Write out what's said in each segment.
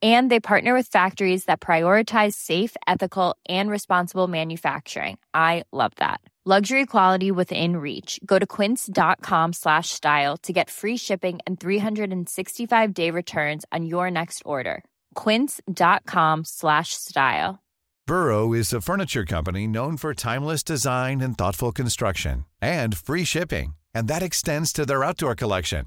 and they partner with factories that prioritize safe ethical and responsible manufacturing. I love that. Luxury quality within reach. Go to quince.com slash style to get free shipping and 365 day returns on your next order. quince.com slash style. Burrow is a furniture company known for timeless design and thoughtful construction and free shipping and that extends to their outdoor collection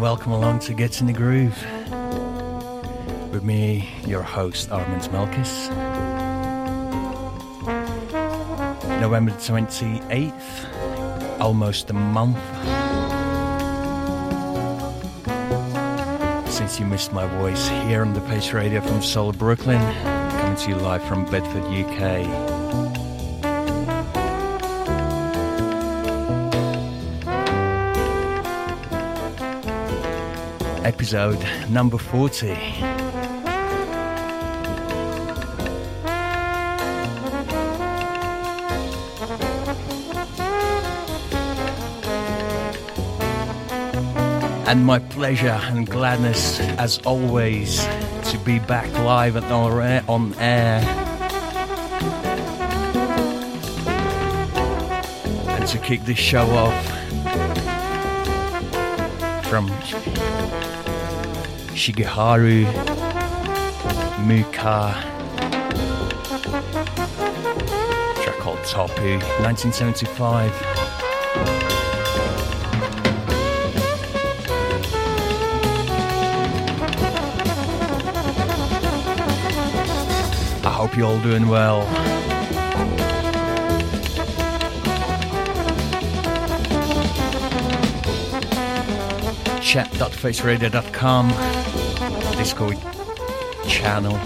Welcome along to Get in the Groove with me, your host, Armands Melkis. November 28th, almost a month since you missed my voice here on the Face Radio from Seoul, Brooklyn, coming to you live from Bedford, UK. Episode number 40. And my pleasure and gladness, as always, to be back live and on air. And to kick this show off from Shigeharu Mukai. Track called Topu, 1975. I hope you're all doing well. chat.faceradio.com Discord channel.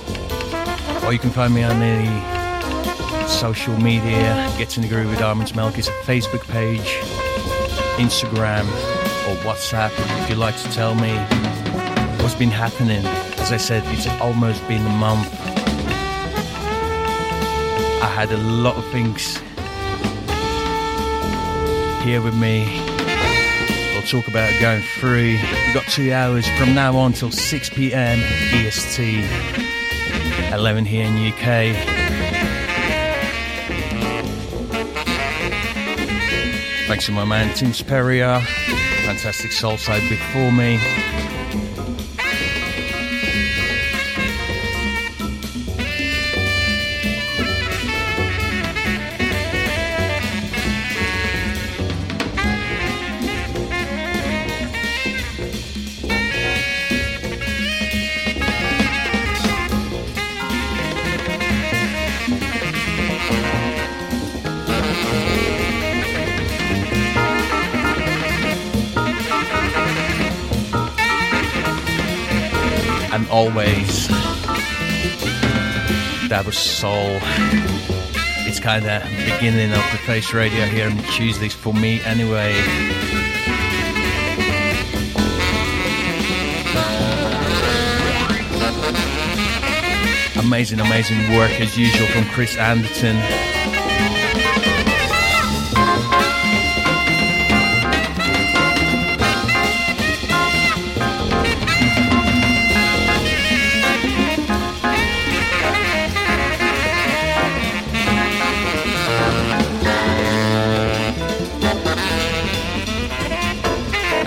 Or you can find me on the social media, Get in the Groove with Armands Melkis Facebook page, Instagram, or WhatsApp if you'd like to tell me what's been happening. As I said, it's almost been a month. I had a lot of things here with me talk about going free. We've got two hours from now on till 6 pm EST, 11 here in UK. Thanks to my man Tim Sperrier, fantastic soul side before me. Always. That was soul. It's kind of beginning of the face radio here on Tuesdays for me, anyway. Amazing, amazing work as usual from Chris Anderton.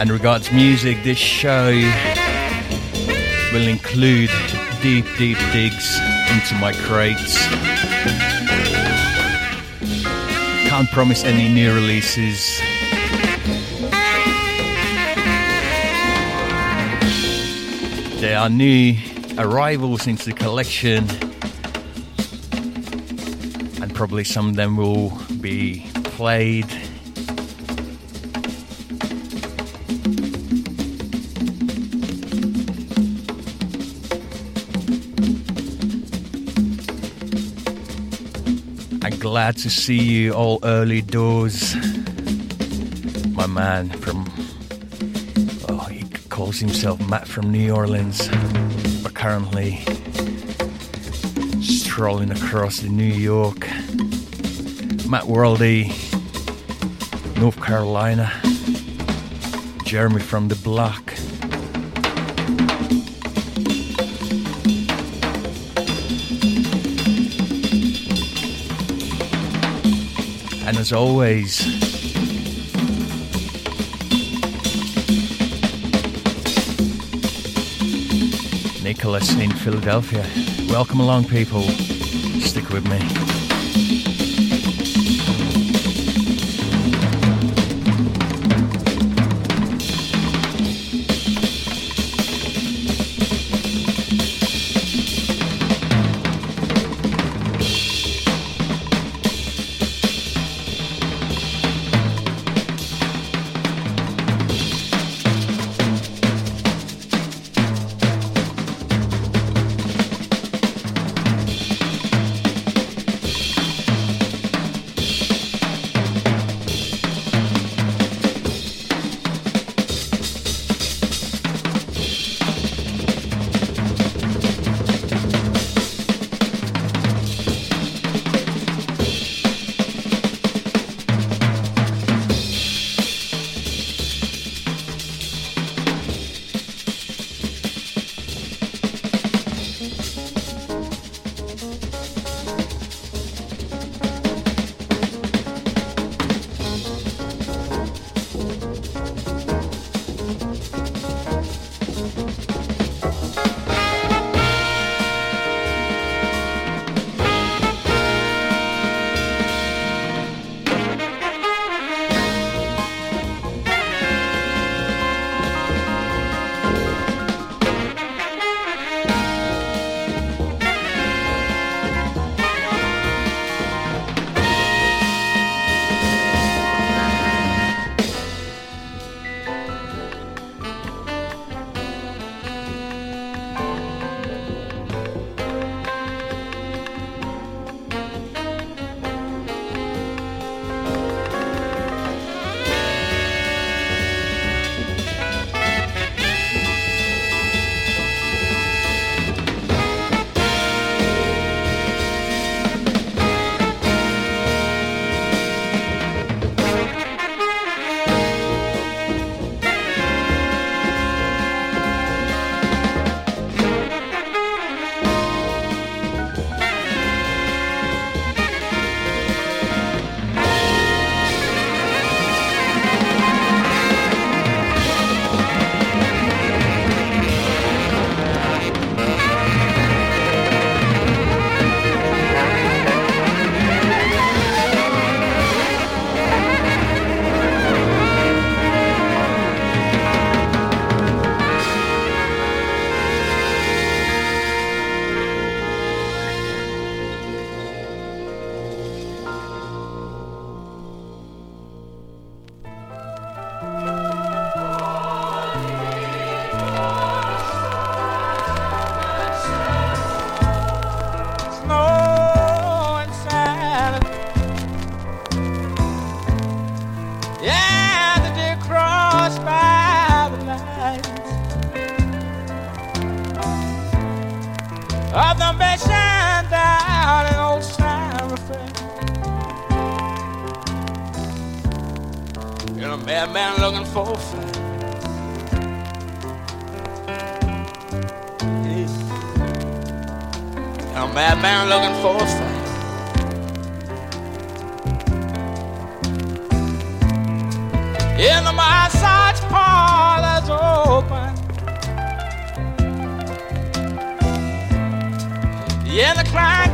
And regards music, this show will include deep, deep digs into my crates. Can't promise any new releases. There are new arrivals into the collection, and probably some of them will be played glad to see you all early doors. My man from, oh, he calls himself Matt from New Orleans, but currently strolling across the New York. Matt Worldy, North Carolina. Jeremy from the block. And as always, Nicholas in Philadelphia. Welcome along, people. Stick with me.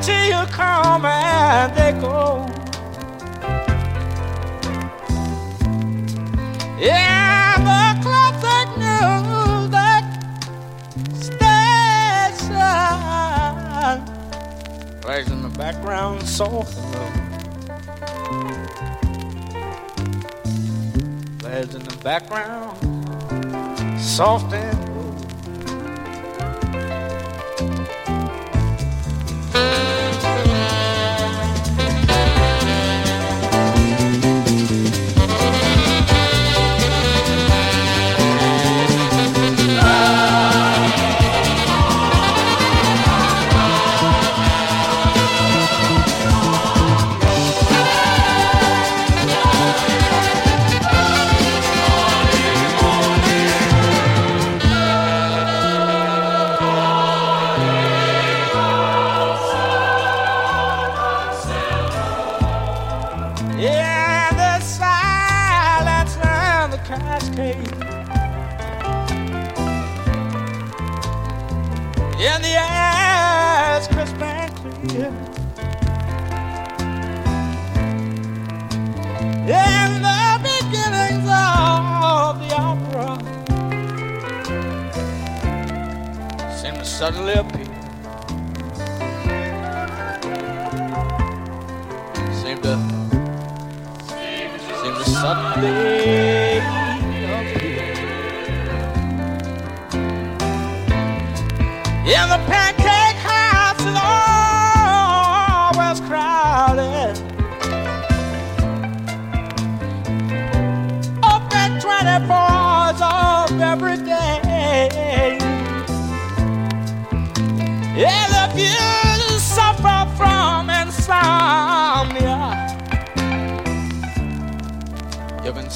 Till you come and they go. Yeah, the that knew that station plays in the background low. Plays in the background soft and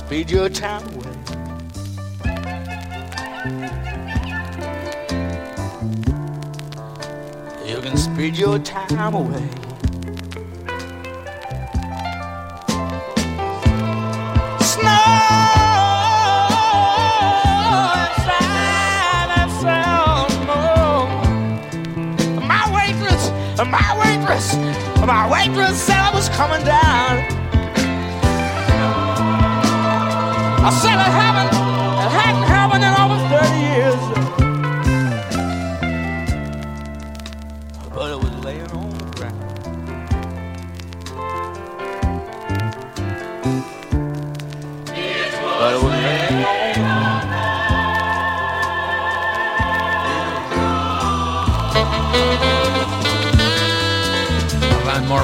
speed your time away. You can speed your time away. My waitress, my waitress said I was coming down.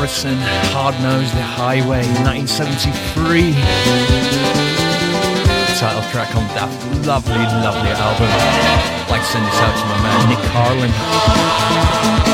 Morrison, Hard Nose the Highway, 1973. Title track on that lovely, lovely album. I'd like to send this out to my man Nick Carlin.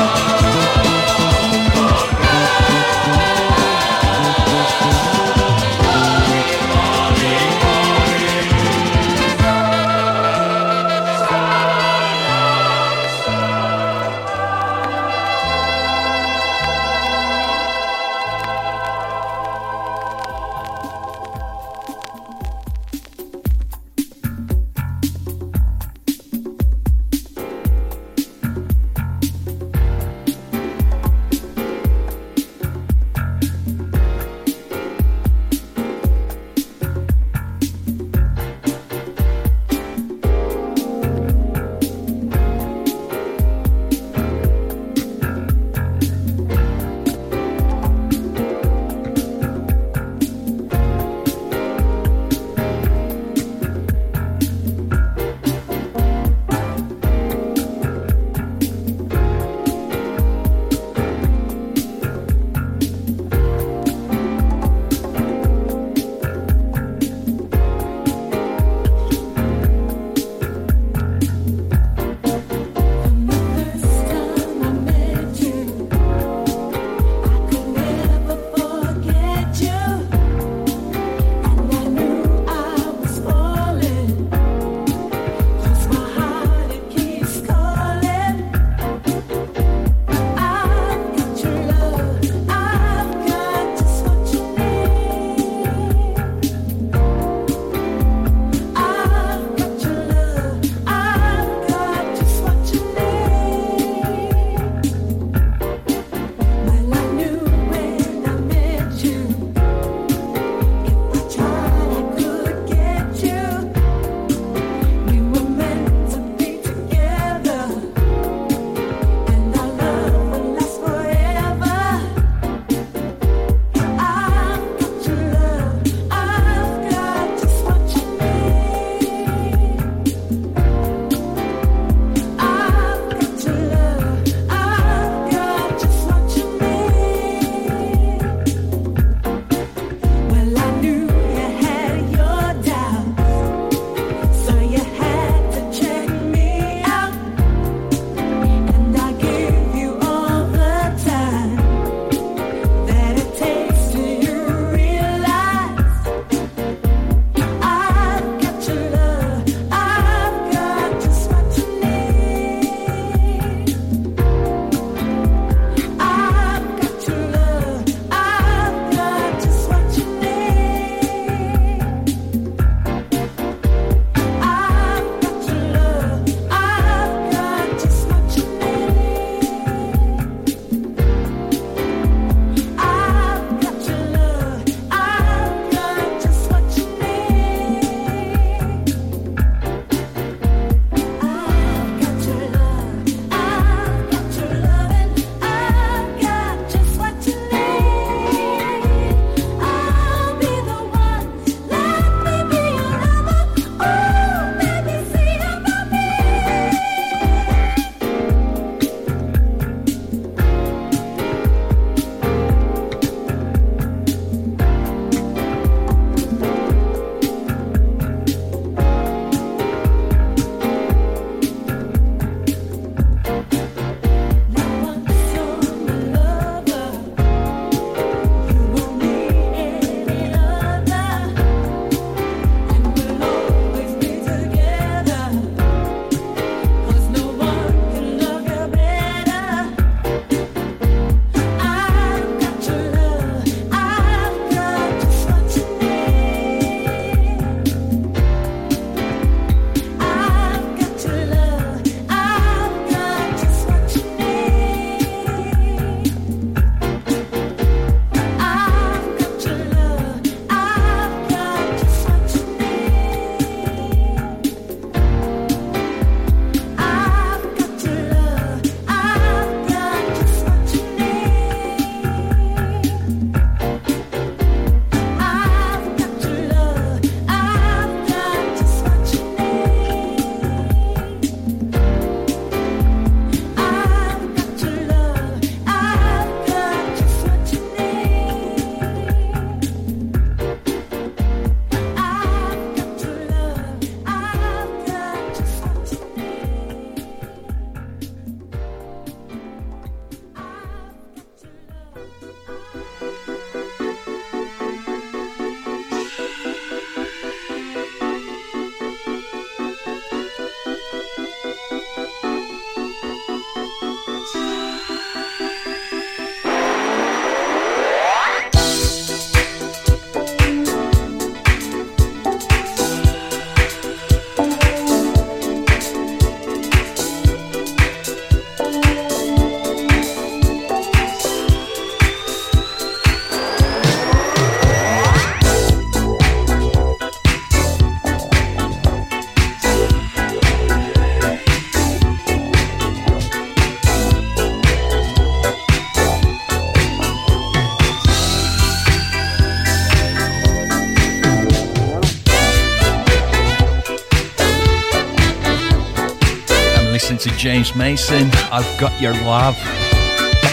James Mason. I've got your love.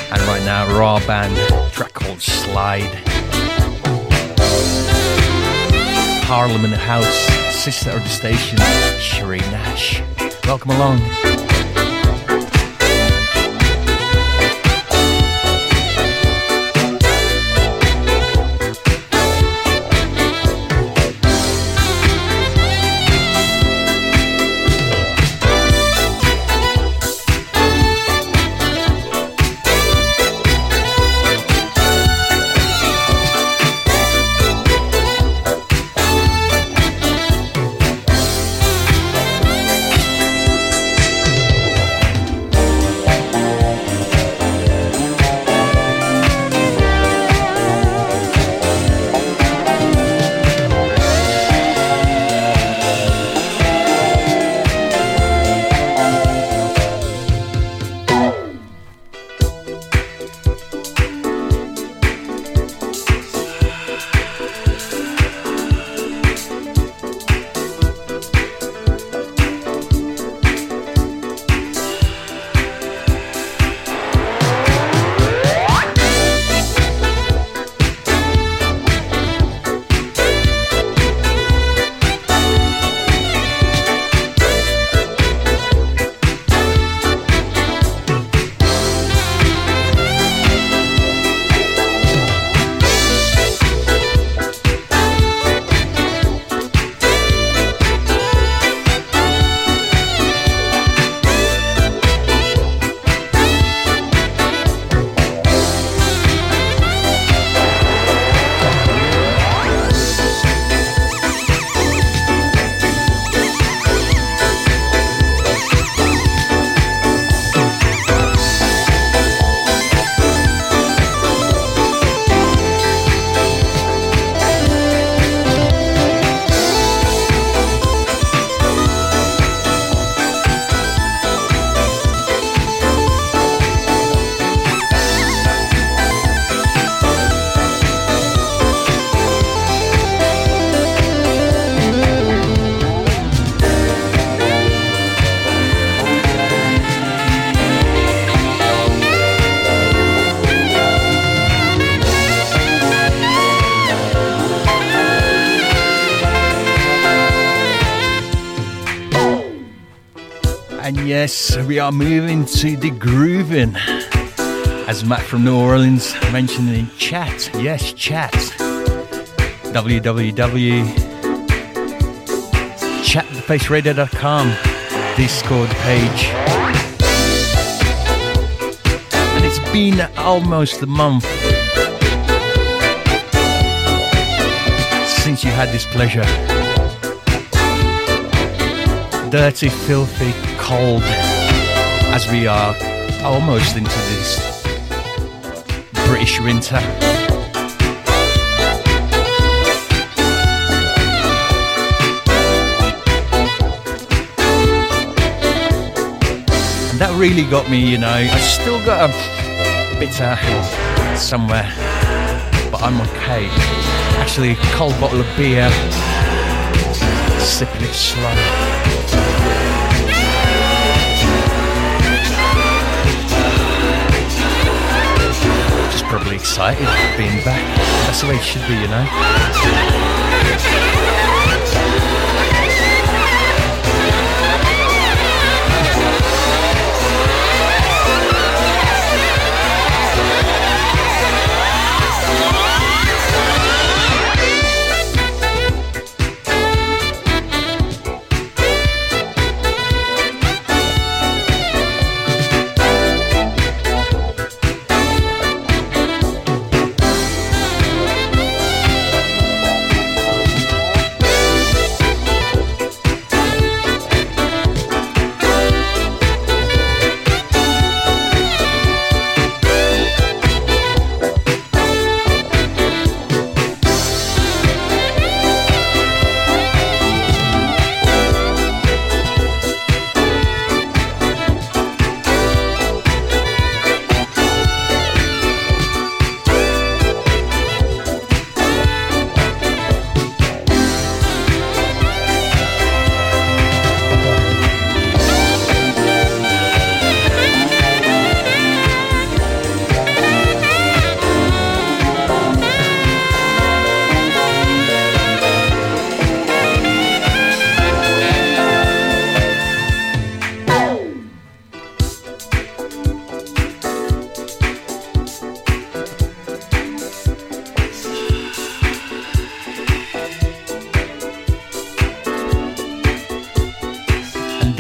And right now, Raw Band, track called Slide. Parliament House, sister of the station, Cherie Nash. Welcome along. Yes, we are moving to the grooving. As Matt from New Orleans mentioned in chat. Yes, chat. www.chatthefaceradio.com Discord page. And it's been almost a month since you had this pleasure. Dirty, filthy, cold as we are almost into this British winter. And that really got me, you know. I still got a bitter somewhere, but I'm okay. Actually, a cold bottle of beer, sipping it slow. Probably excited being back. That's the way it should be, you know.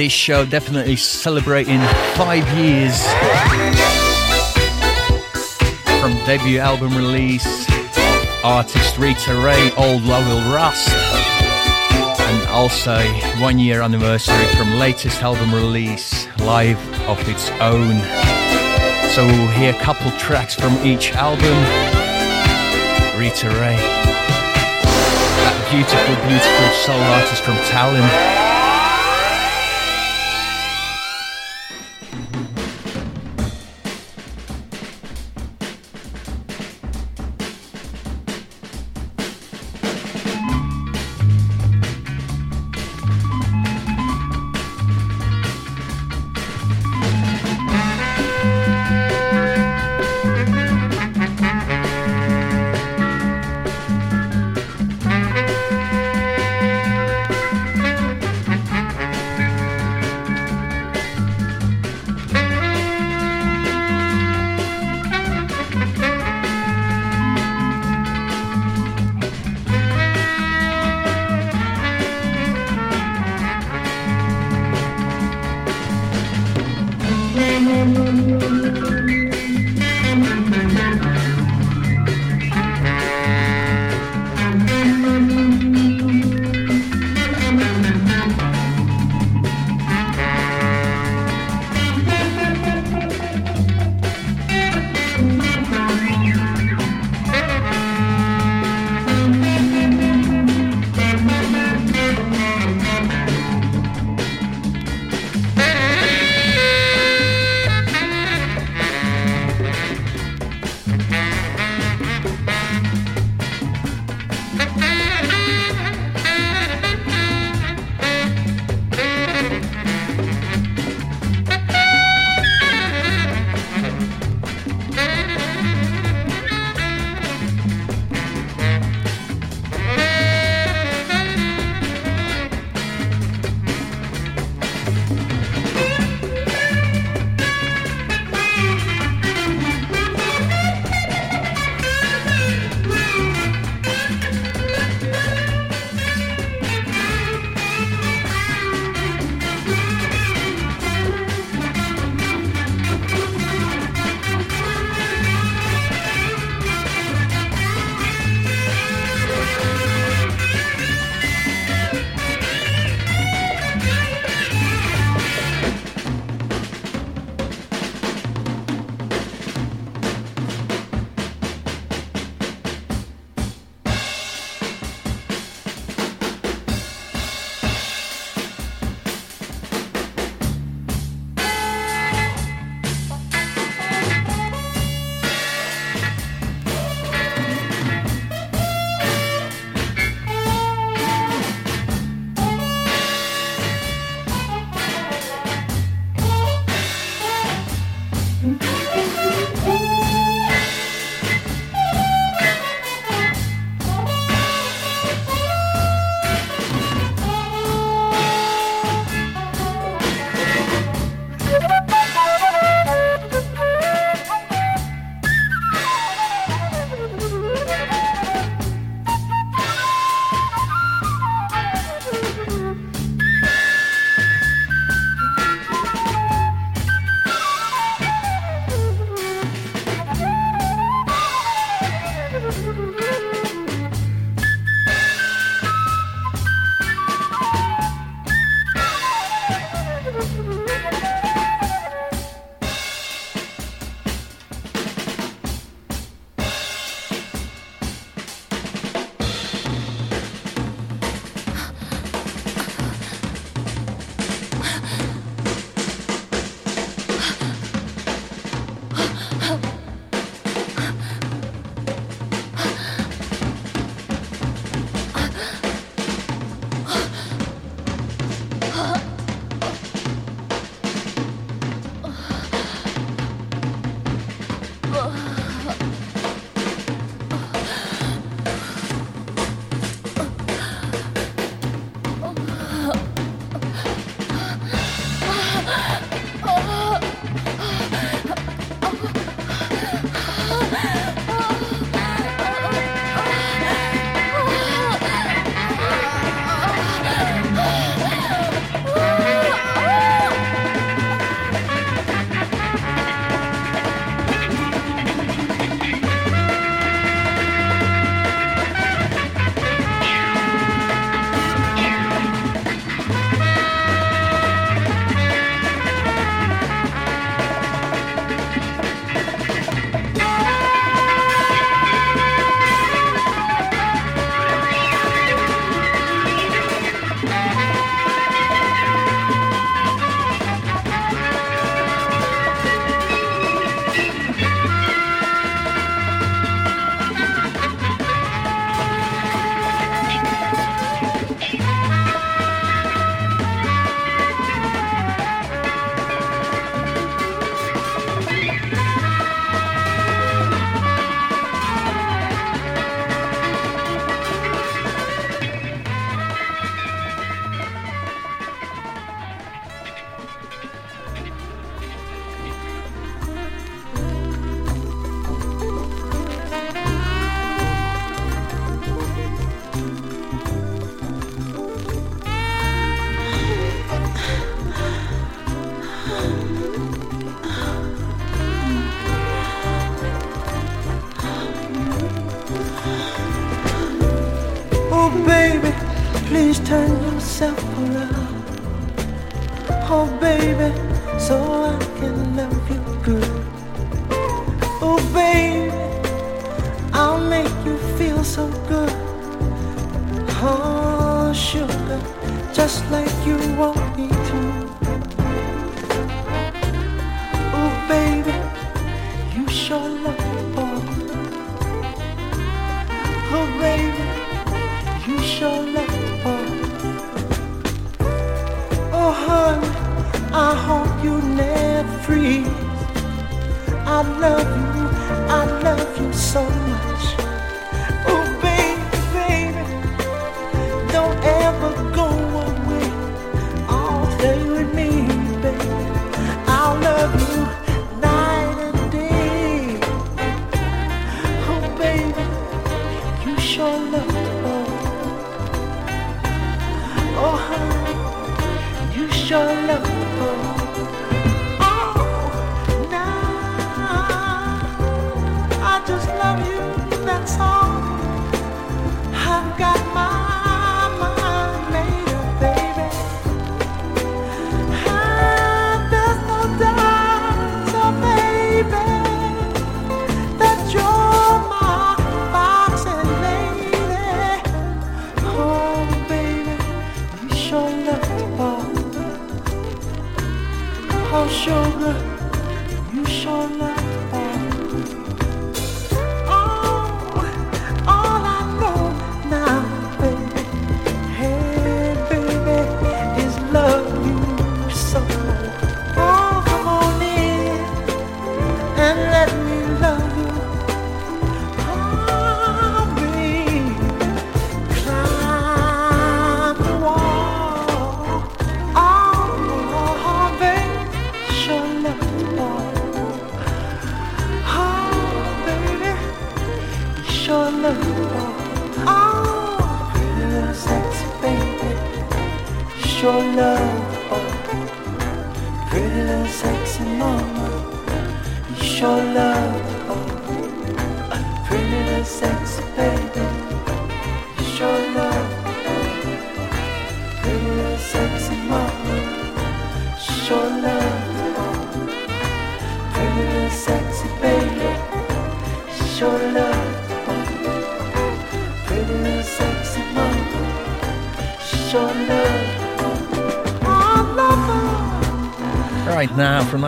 Show definitely celebrating five years from debut album release artist Rita Ray, Old Love Will Rust, and also one year anniversary from latest album release, Life of its Own. So we'll hear a couple tracks from each album. Rita Ray, that beautiful, beautiful soul artist from Tallinn.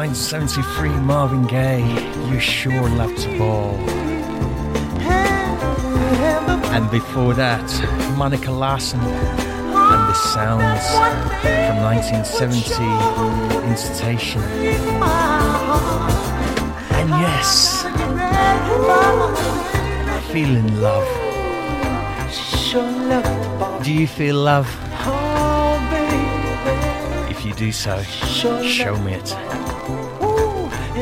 1973 Marvin Gaye, You Sure Love to Ball. And before that, Monica Larson and the sounds from 1970 Incitation. And yes, feeling love. Do you feel love? If you do so, show me it.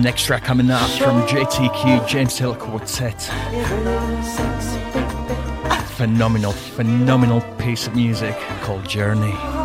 Next track coming up from JTQ James Taylor Quartet. Phenomenal, phenomenal piece of music called Journey.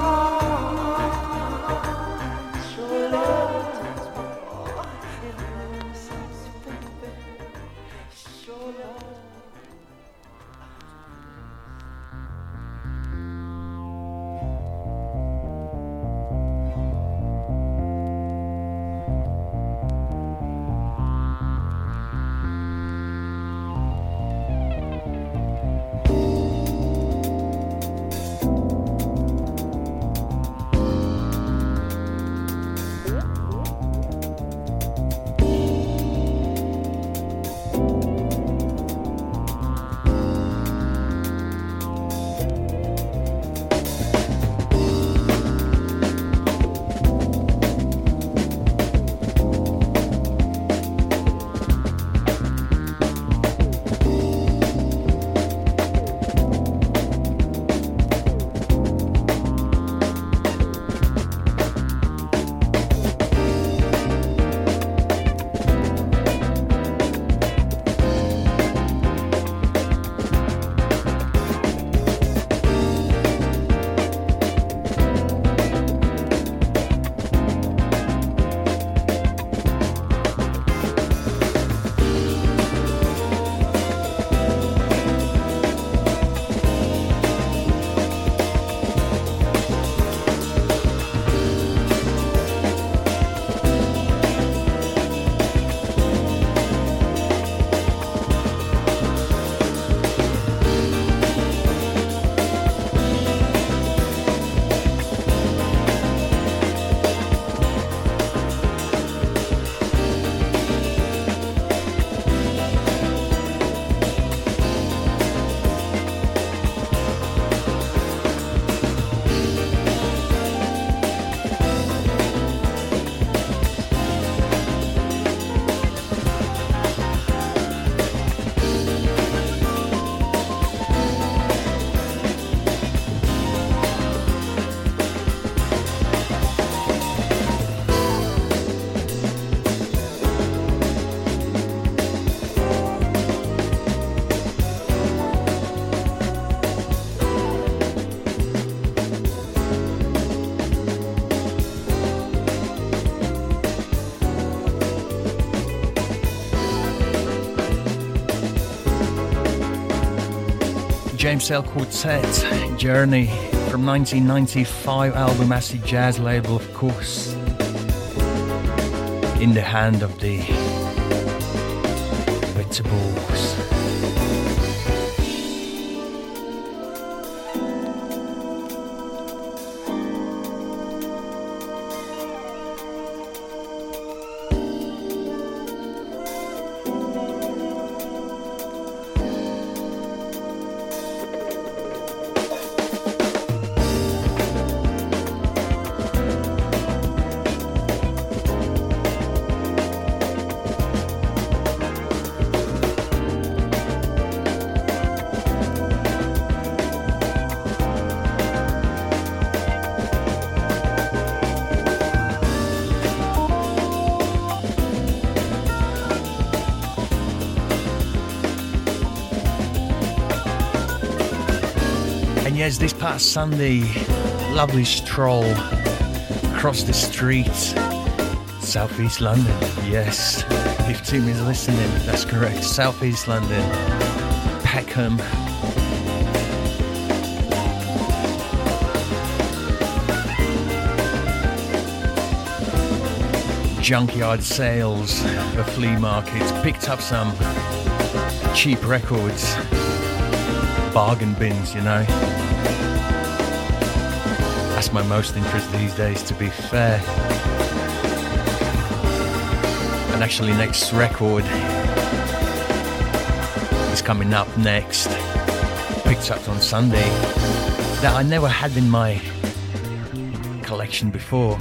James Taylor Quartet Journey from 1995 album Acid Jazz label, of course. In the hand of the Inevitable. Yes, this past Sunday, lovely stroll across the street, southeast London. Yes, if Tim is listening, that's correct. Southeast London, Peckham. Junkyard sales, a flea market, picked up some cheap records, bargain bins, you know. That's my most interest these days, to be fair. And actually, next record is coming up next. Picked up on Sunday that I never had in my collection before.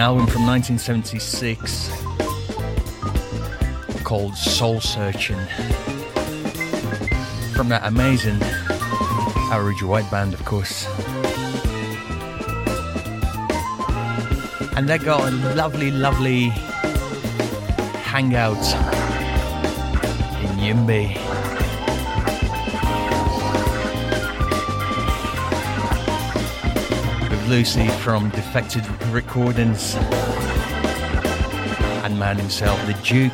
Album from 1976 called Soul Searching from that amazing Average White Band, of course. And they got a lovely, lovely hangout in Yimby. Lucy from Defected Recordings and man himself, the Duke.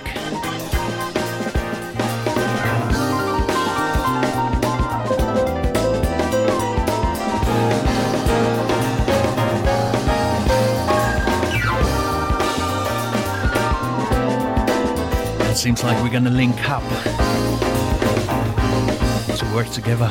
It seems like we're going to link up to work together.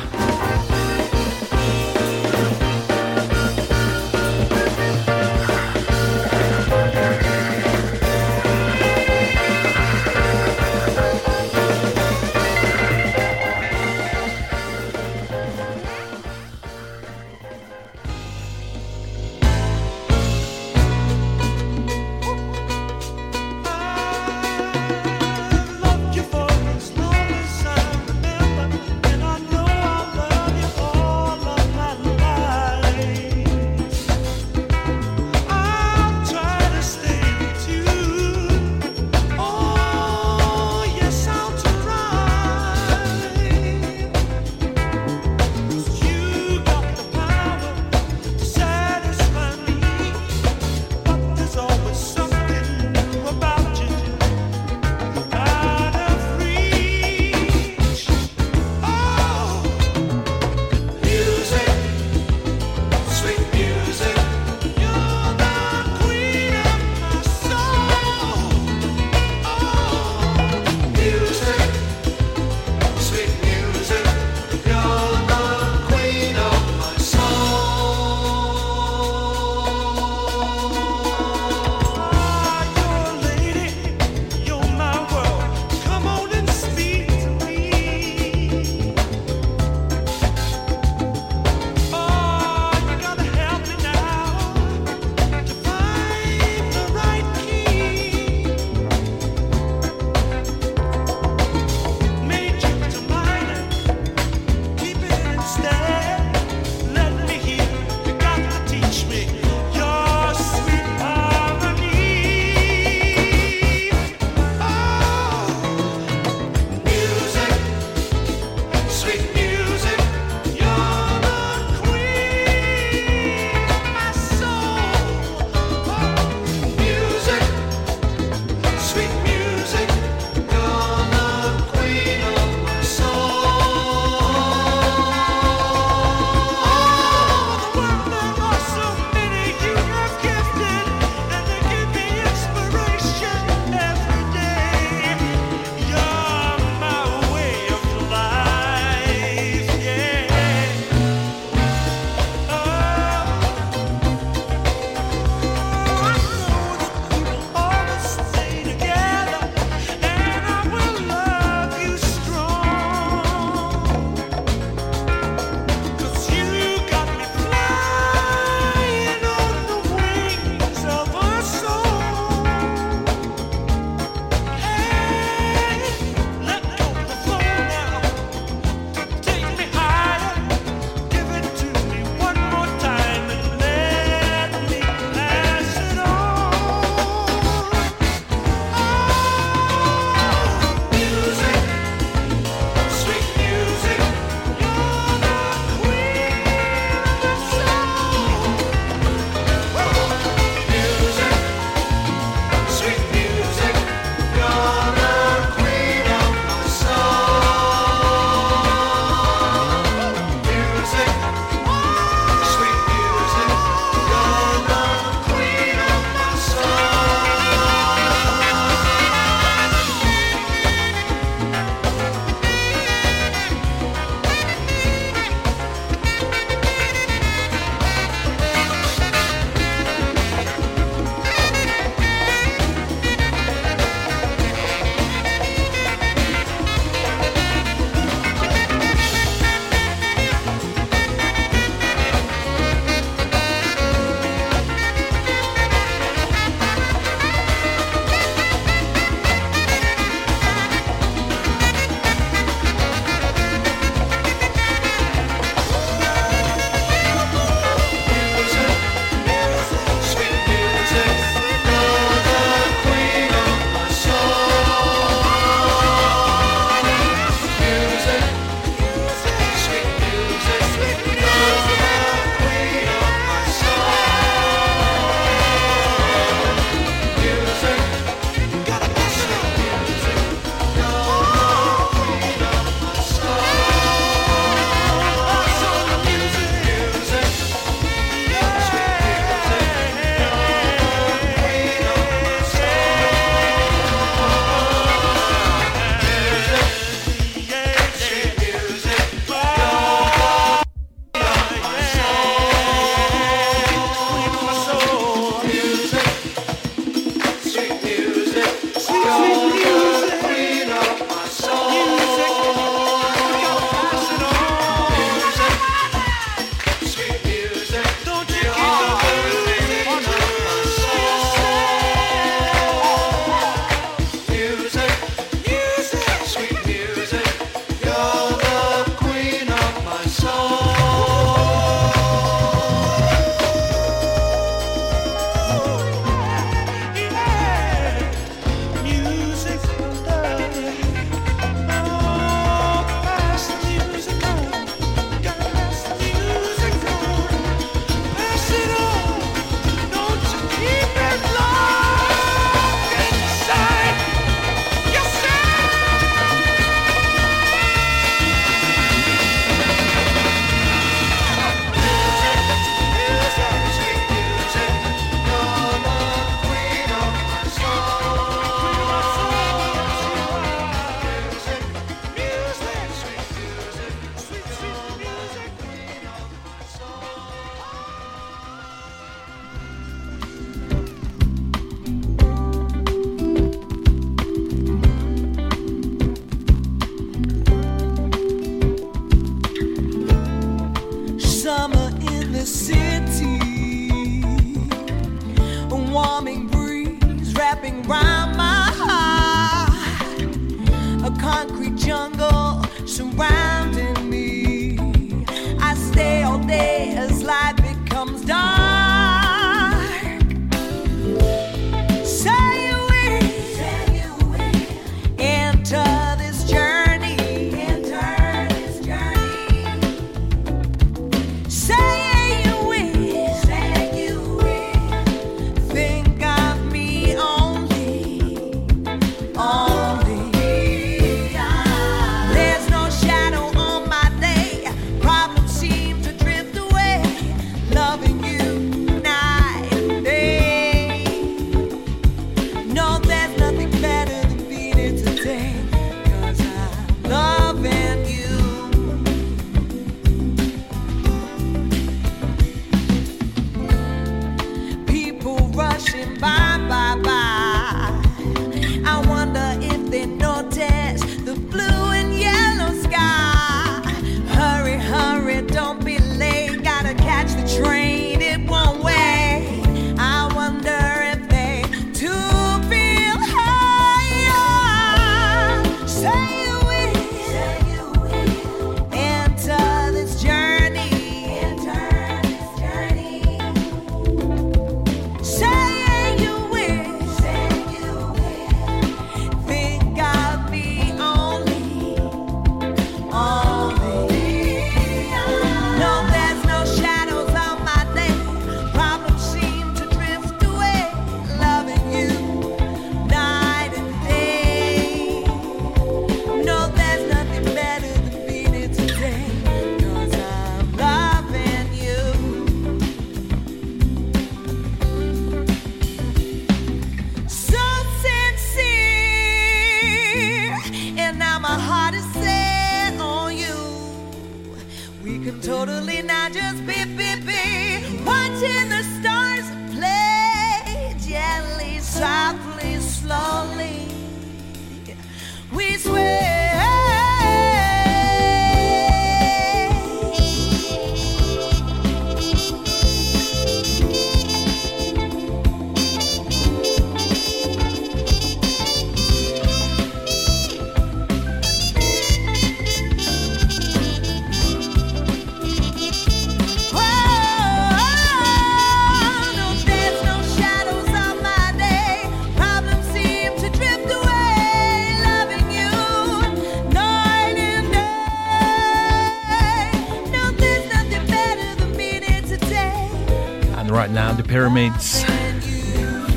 Pyramids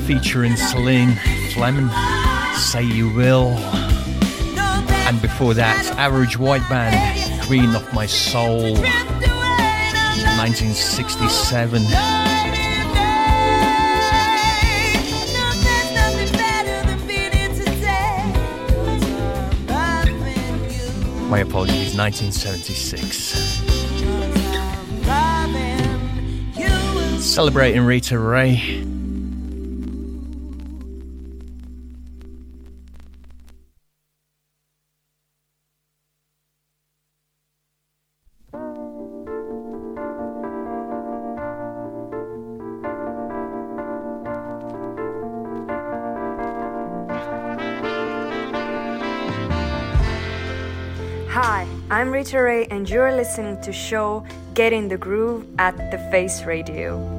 featuring Celine Fleming, Say You Will. And before that, Average White Band, Queen of My Soul, 1967. My apologies, 1976. Celebrating Rita Ray. Hi, I'm Rita Ray, and you're listening to show Get in the Groove at The Face Radio.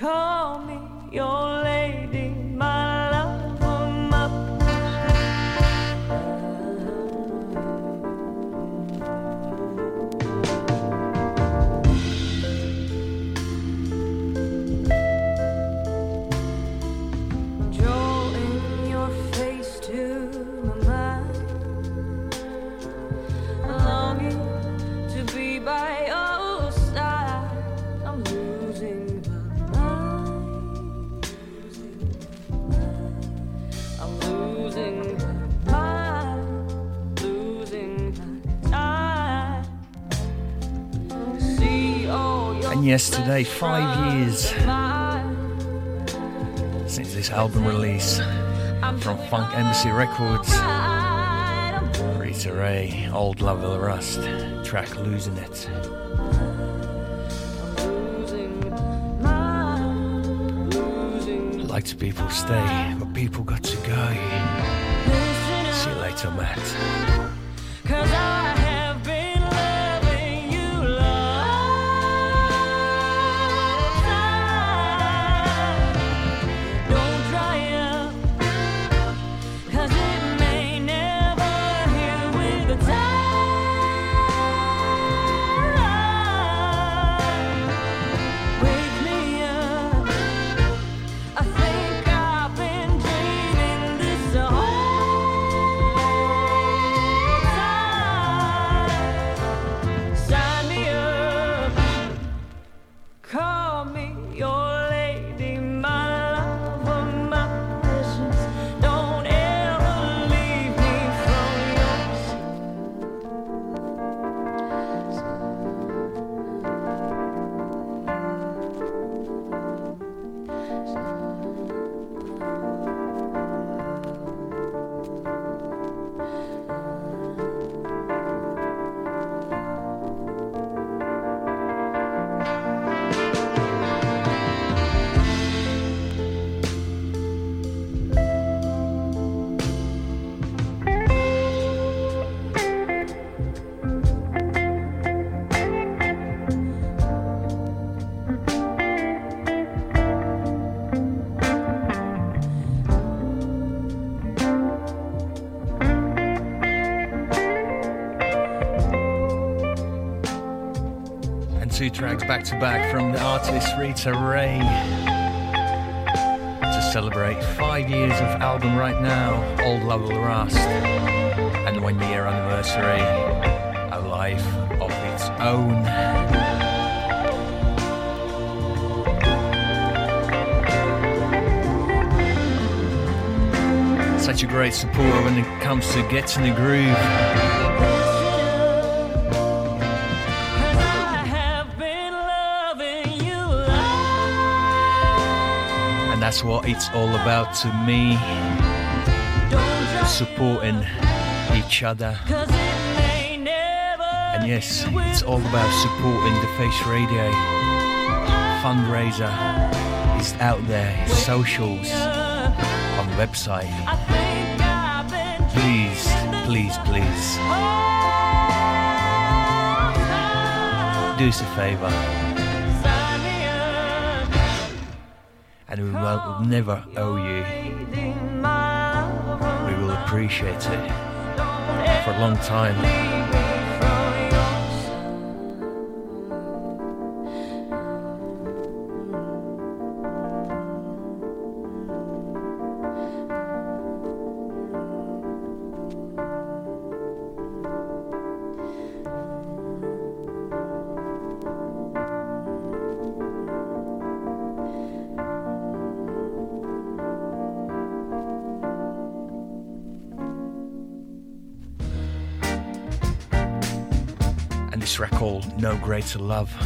Call yesterday. Five years since this album release from Funk Embassy Records. Rita Ray, Old Love of the Rust, track Losing It. Like to people stay, but people got to go. See you later, Matt. Two tracks back to back from the artist Rita Ray to celebrate five years of album right now, Old Love Will Rust, and one year anniversary, a life of its own. Such a great supporter when it comes to getting the groove. That's what it's all about to me. Supporting each other. And yes, it's all about supporting the Face Radio. Fundraiser is out there, socials, on the website. Please, please, please. Do us a favour. Will never owe you. We will appreciate it for a long time. Greater Love.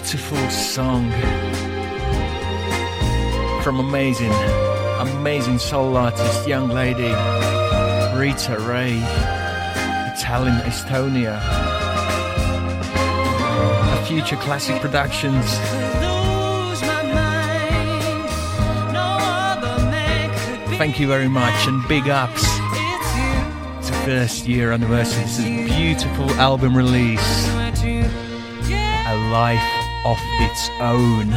Beautiful, song from amazing, amazing soul artist, young lady, Rita Ray, Italian Estonia. A Future Classic Productions. Thank you very much and big ups to first year anniversary. This is a beautiful album release. A life of its own.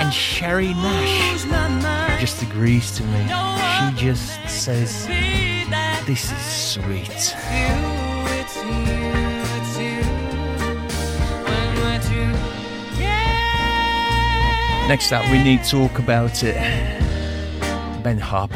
And Sherry Nash just agrees to me. She just says, This is sweet. Next up, we need to talk about it. Ben Harper.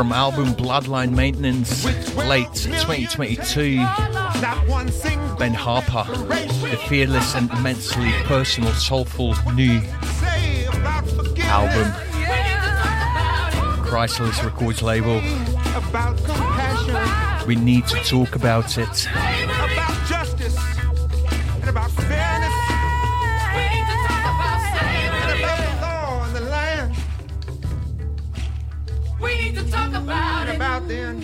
From album Bloodline Maintenance, late 2022. Not one single Ben Harper, the fearless and immensely personal, soulful new album. Chrysalis Records label. We need to talk about it. Then,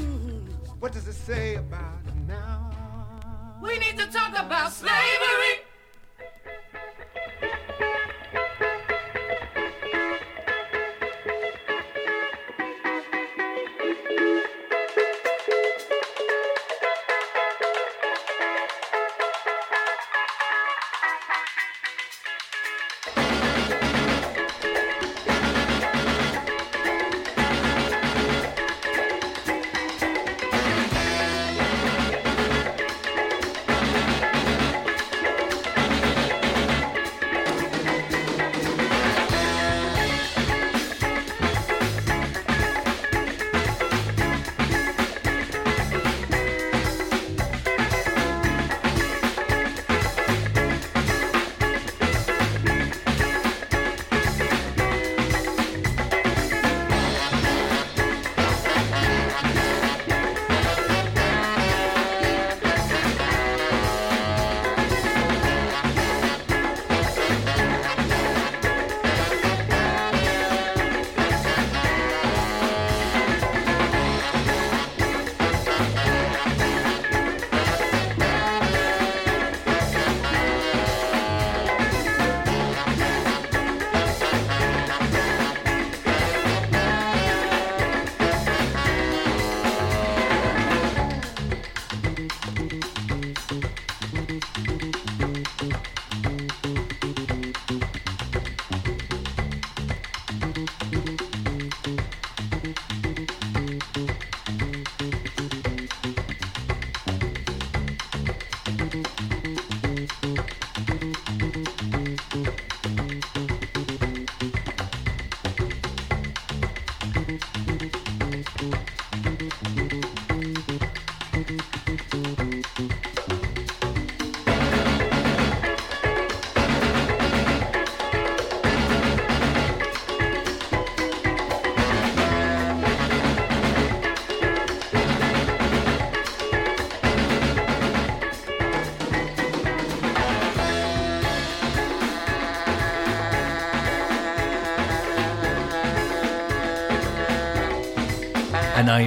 what does it say about now? We need to talk about slavery.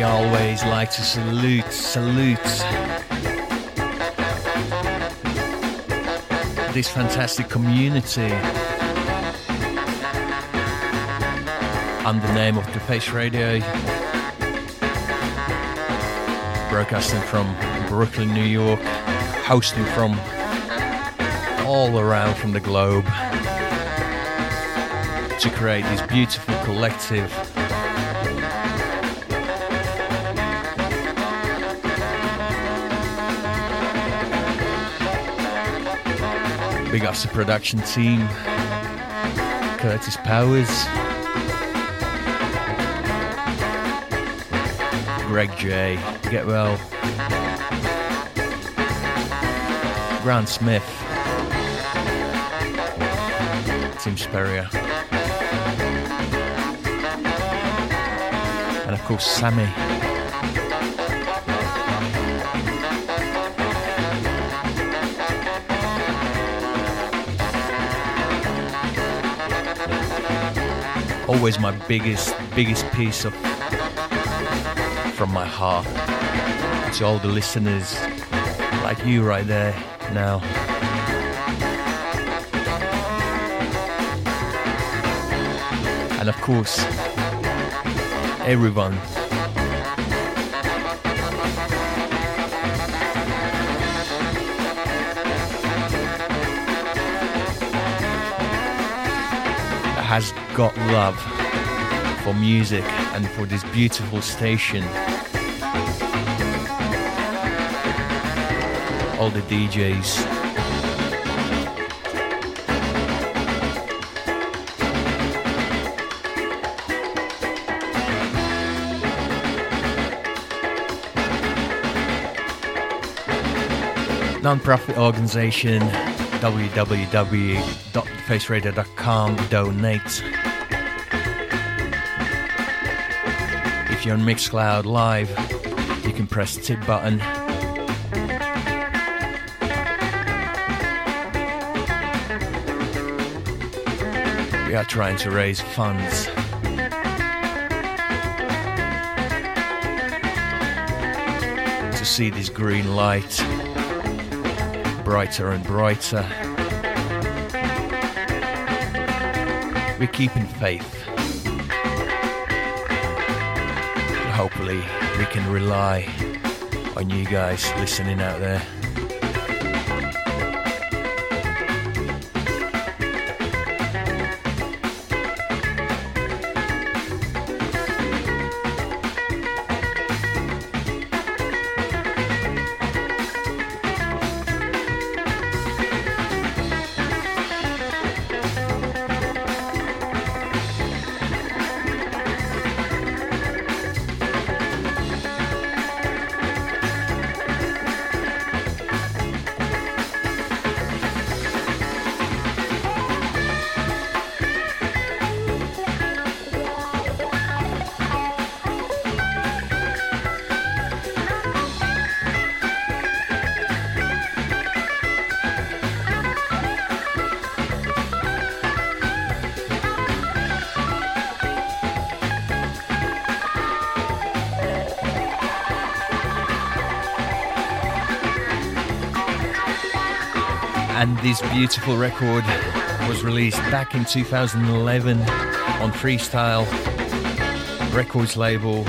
Always like to salute, salute this fantastic community under the name of Face Radio, broadcasting from Brooklyn, New York, hosting from all around from the globe to create this beautiful collective. Big ups the production team, Curtis Powers, Greg J, Get Well, Grant Smith, Tim Spurrier, and of course Sammy. Always my biggest, biggest piece of from my heart to all the listeners like you right there now. And of course, everyone has got love for music and for this beautiful station. All the DJs. Non-profit organization www.faceradio.com donate if you're on Mixcloud Live, you can press tip button. We are trying to raise funds. To see this green light brighter and brighter. We're keeping faith. hopefully we can rely on you guys listening out there. This beautiful record was released back in 2011 on Freestyle Records label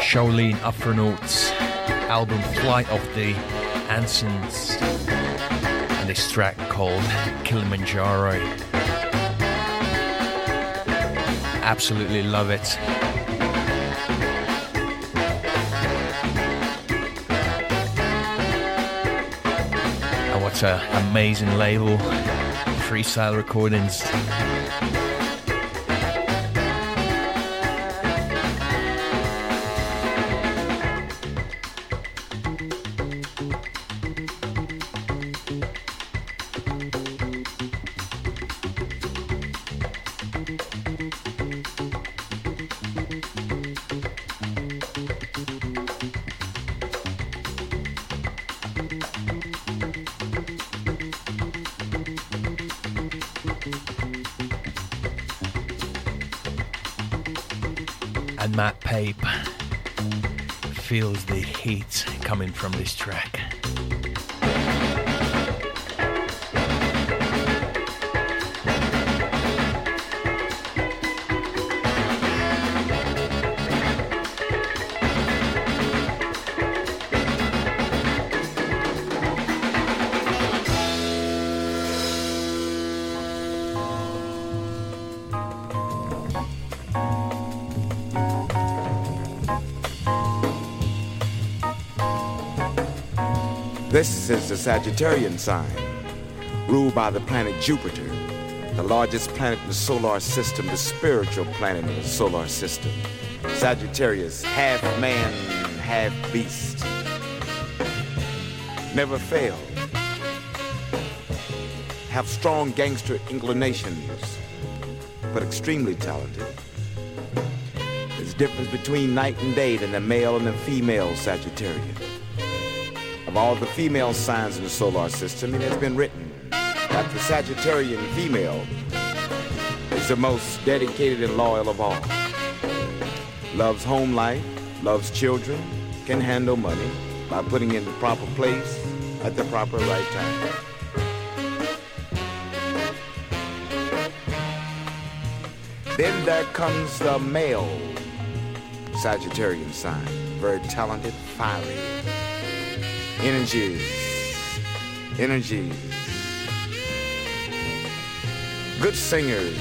Shaolin Afronauts album Flight of the Ancients and this track called Kilimanjaro. Absolutely love it. An uh, amazing label, Freestyle Recordings. And Matt Pape feels the heat coming from this track. Is the Sagittarian sign, ruled by the planet Jupiter, the largest planet in the solar system, the spiritual planet in the solar system. Sagittarius, half man, half beast. Never fail. Have strong gangster inclinations, but extremely talented. There's a difference between night and day than the male and the female Sagittarian. All the female signs in the solar system, it has been written that the Sagittarian female is the most dedicated and loyal of all. Loves home life, loves children, can handle money by putting in the proper place at the proper right time. Then there comes the male Sagittarian sign, very talented, fiery, energies, energies. Good singers,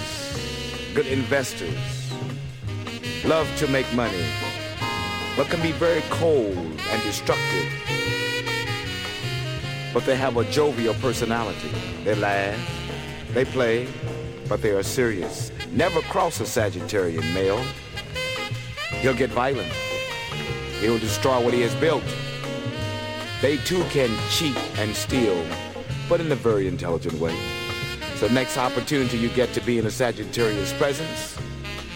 good investors, love to make money, but can be very cold and destructive. But they have a jovial personality. They laugh, they play, but they are serious. Never cross a Sagittarian male. He'll get violent. He'll destroy what he has built. They too can cheat and steal, but in a very intelligent way. So next opportunity you get to be in a Sagittarius presence,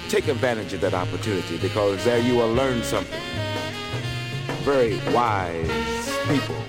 take advantage of that opportunity because there you will learn something. Very wise people.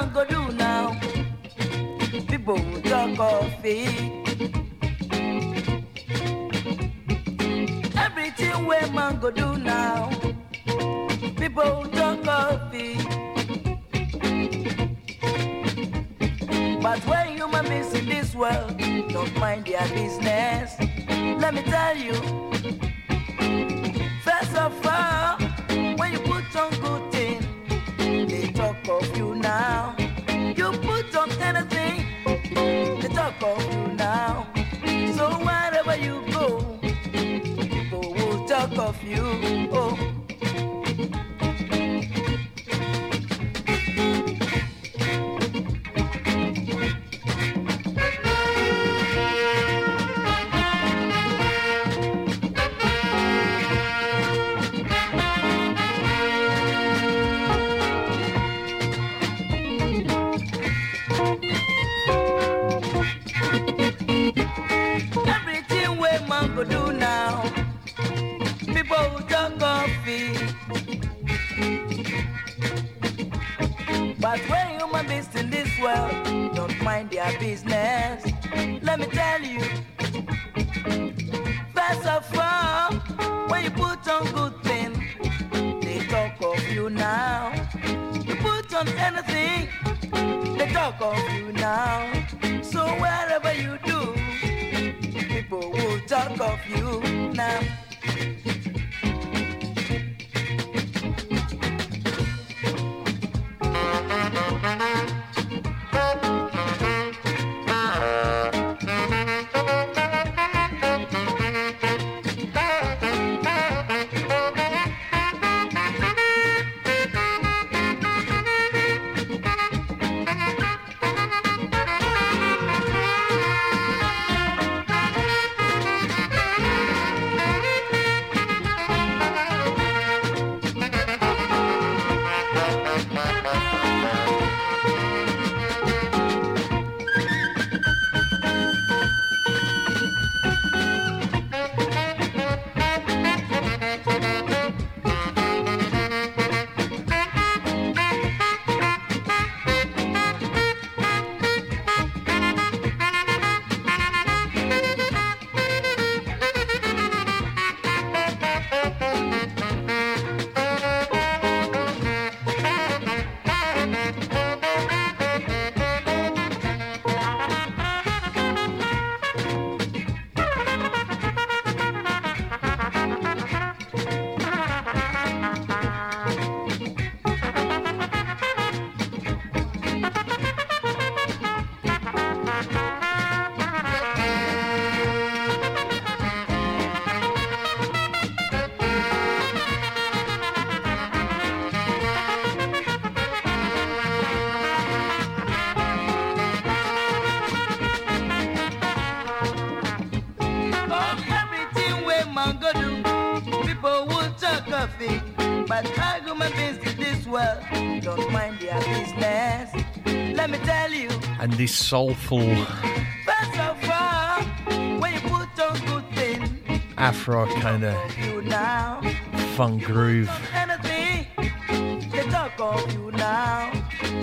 Man go do now? People talk coffee. Everything where man go do now? People talk coffee. But when human beings in this world don't mind their business, let me tell you. of now. So wherever you go, people will talk of you. Good thing, Afro kind of funk groove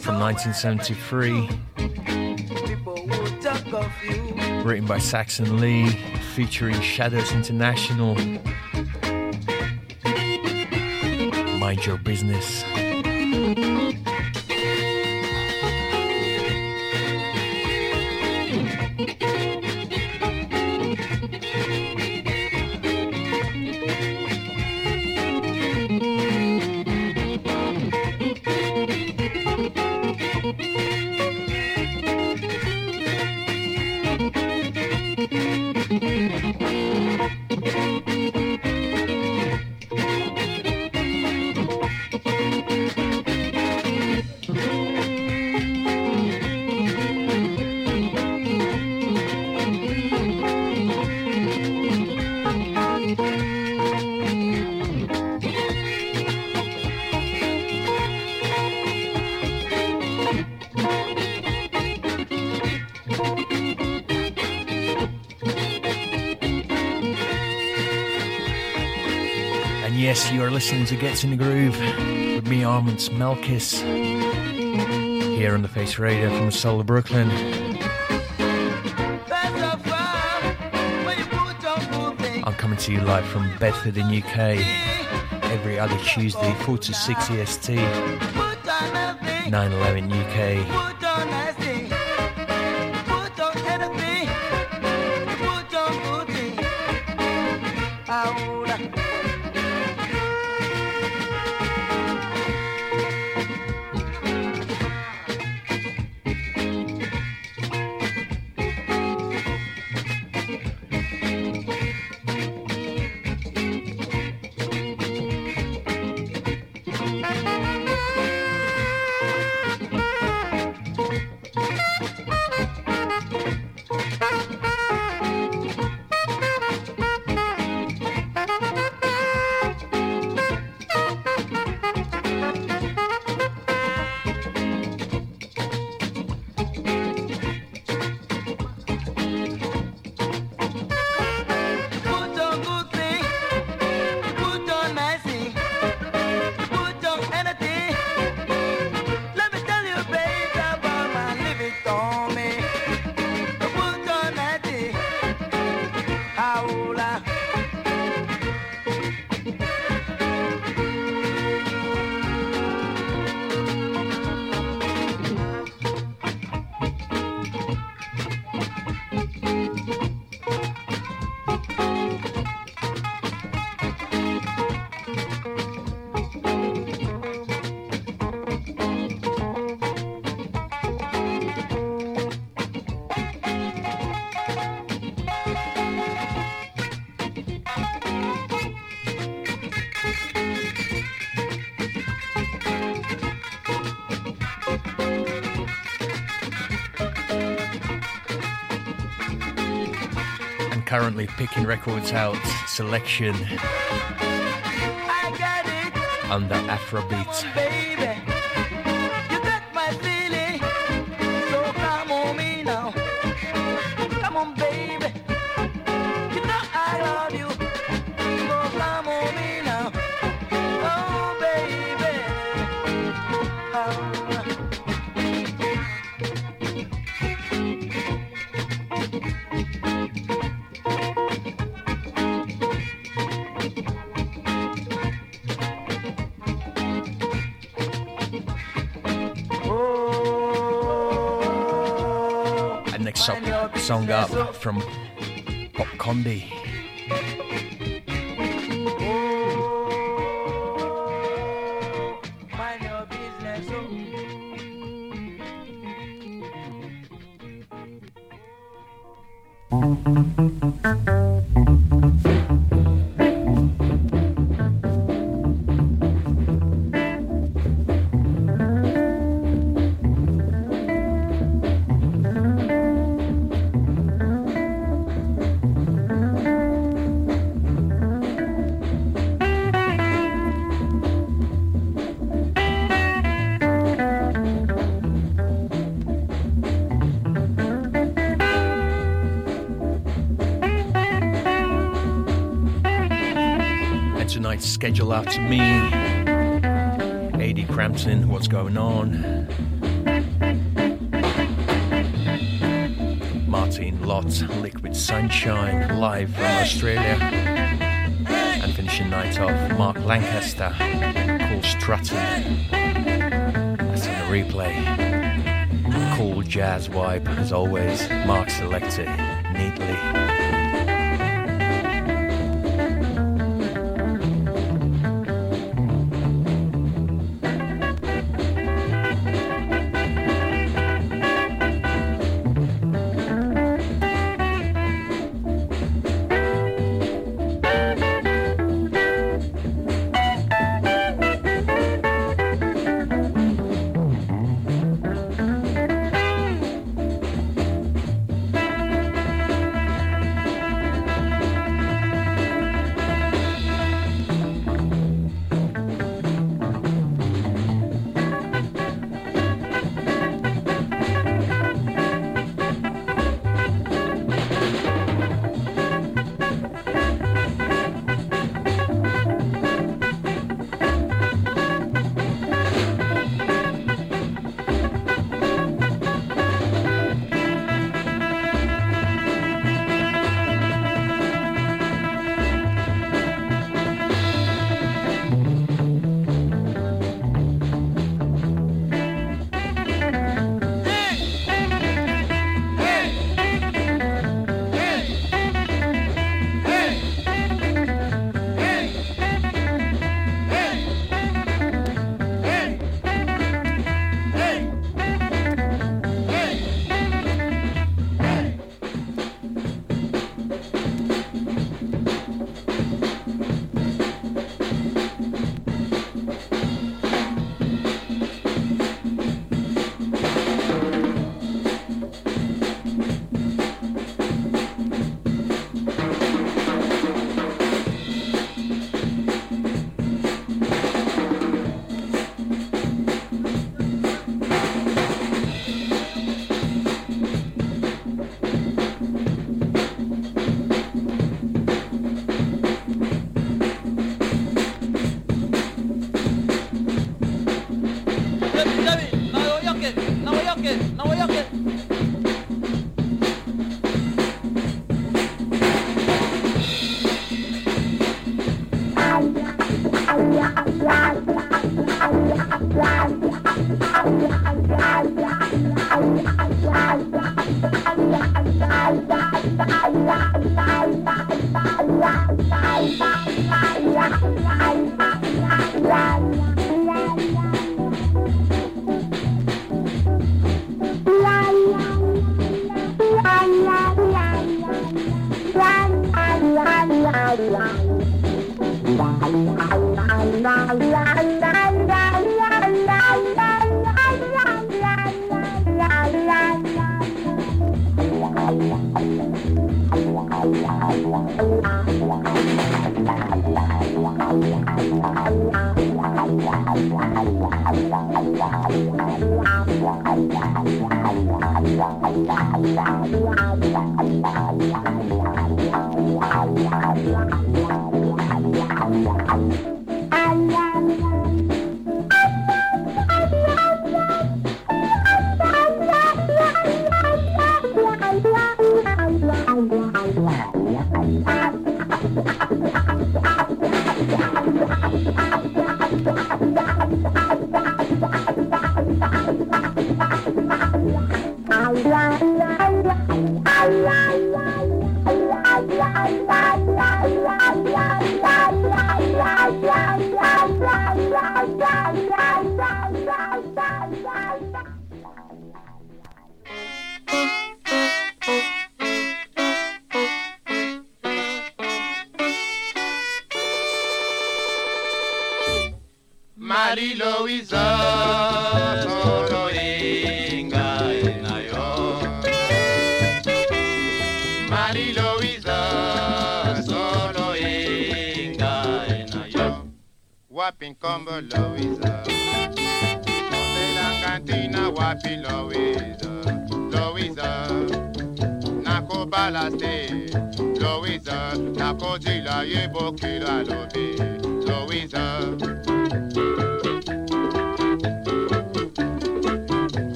from 1973, People will talk of you. written by Saxon Lee, featuring Shadows International. Mind your business. Listening to Gets in the Groove with me, Armands Melkis, here on the Face Radio from Soul of Brooklyn. I'm coming to you live from Bedford in UK every other Tuesday, 4 to 6 EST, put 9 11 UK. Picking records out selection I got it, under Afrobeat. Next up, song up from Pop Condi. To me. AD Crampton, what's going on? Martin Lott, Liquid Sunshine, live from Australia. And finishing night off, Mark Lancaster, Cool Strutton. That's on the replay. Cool jazz vibe, as always. Mark selected neatly.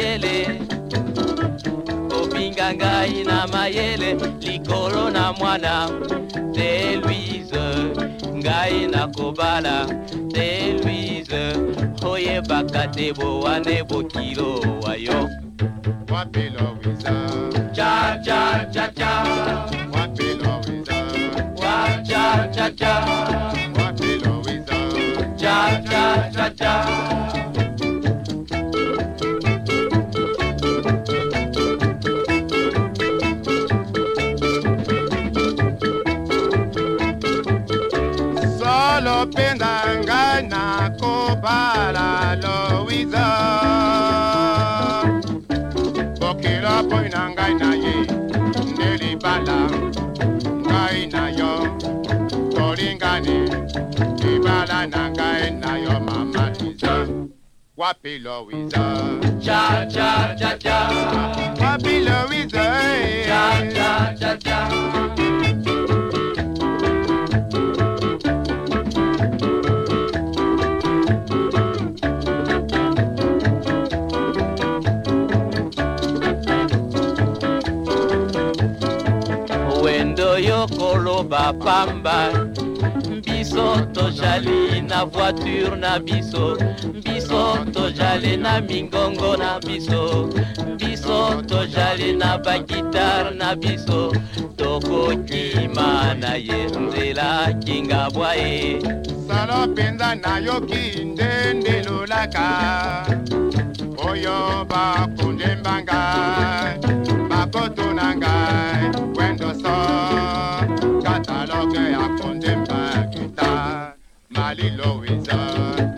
Mayele. Kopinga ngai na mayele likolo na mwana. Te luise ngai nakobala. Te luise oyebaka te bowane bokilo wayo wapi libala na ngai na yo mama Lisa wapi Louisa cha cha cha cha wapi Louisa cha cha cha cha wendo yokoloba pamba tozali na voiture na biso biso tozali na mingongo na biso biso tozali na bagitare na biso. Tokokima na ye nzela kingabwa ye salo mpenza nayoki nde ndelolaka oyo bakundemba ngai bakotuna ngai wendo so kataloge ya kundemba kita mali Louisa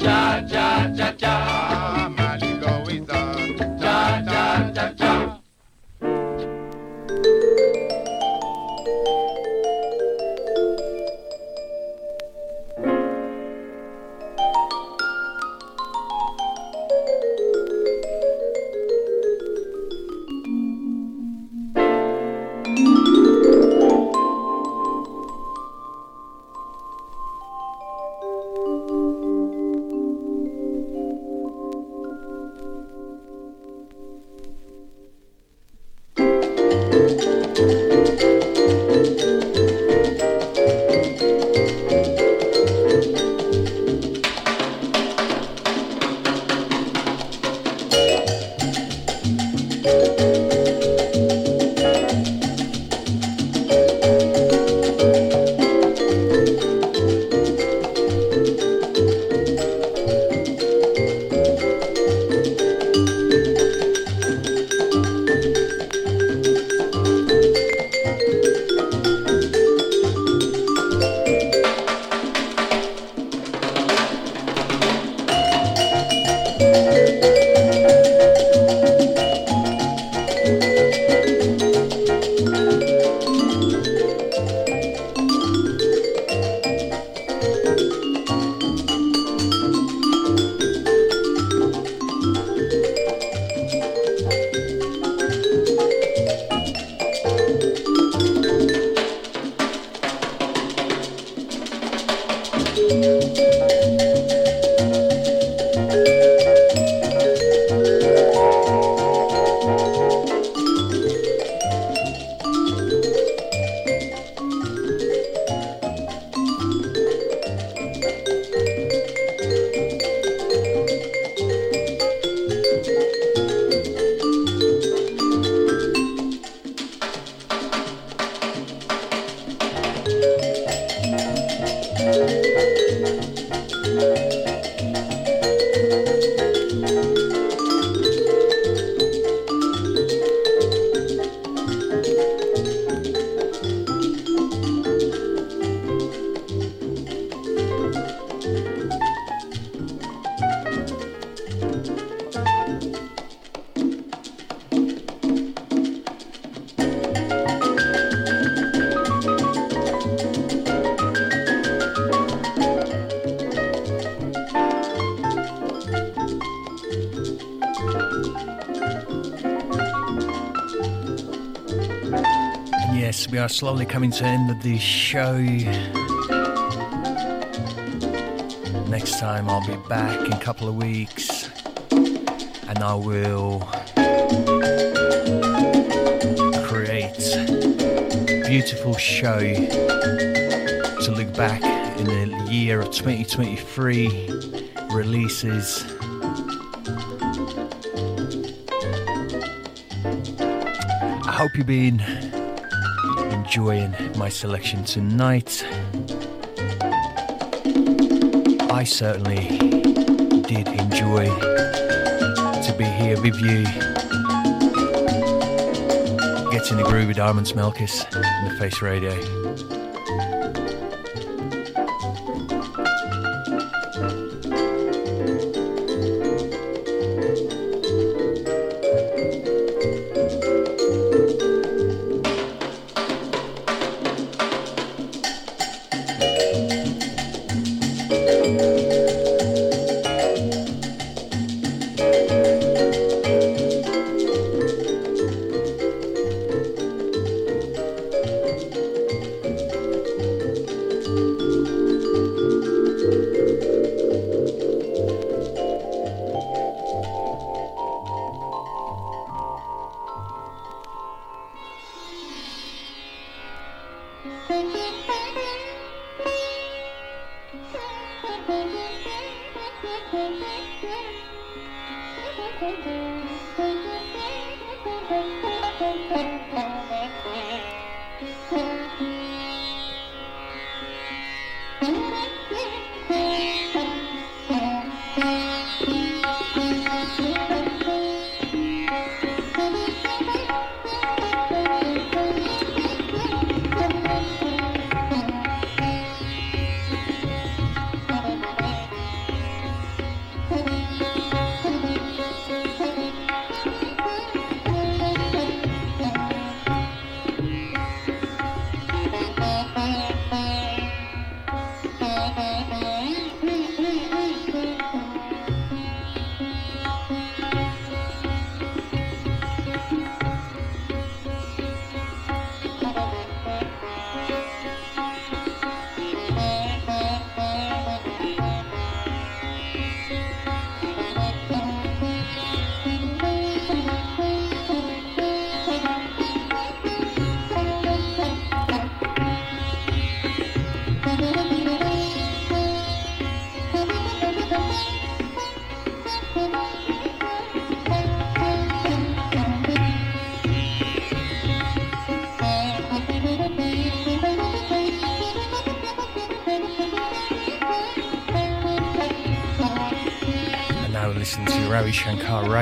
are slowly coming to the end of the show. Next time I'll be back in a couple of weeks and I will create a beautiful show to look back in the year of 2023 releases. I hope you've been enjoying my selection tonight. I certainly did enjoy to be here with you. Get in the groove with Armands Melkis in the Face Radio.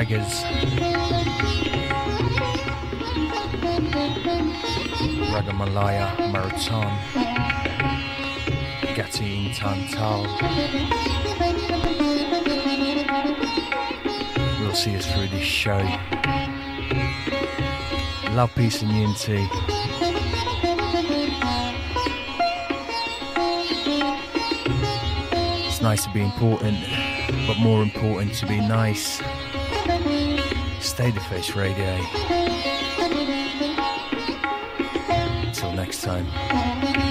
Ragas. Ragamalaya Marathon. Gati in Tantal. We'll see us through this show. Love, peace, and unity. It's nice to be important, but more important to be nice. Face radio. Until next time.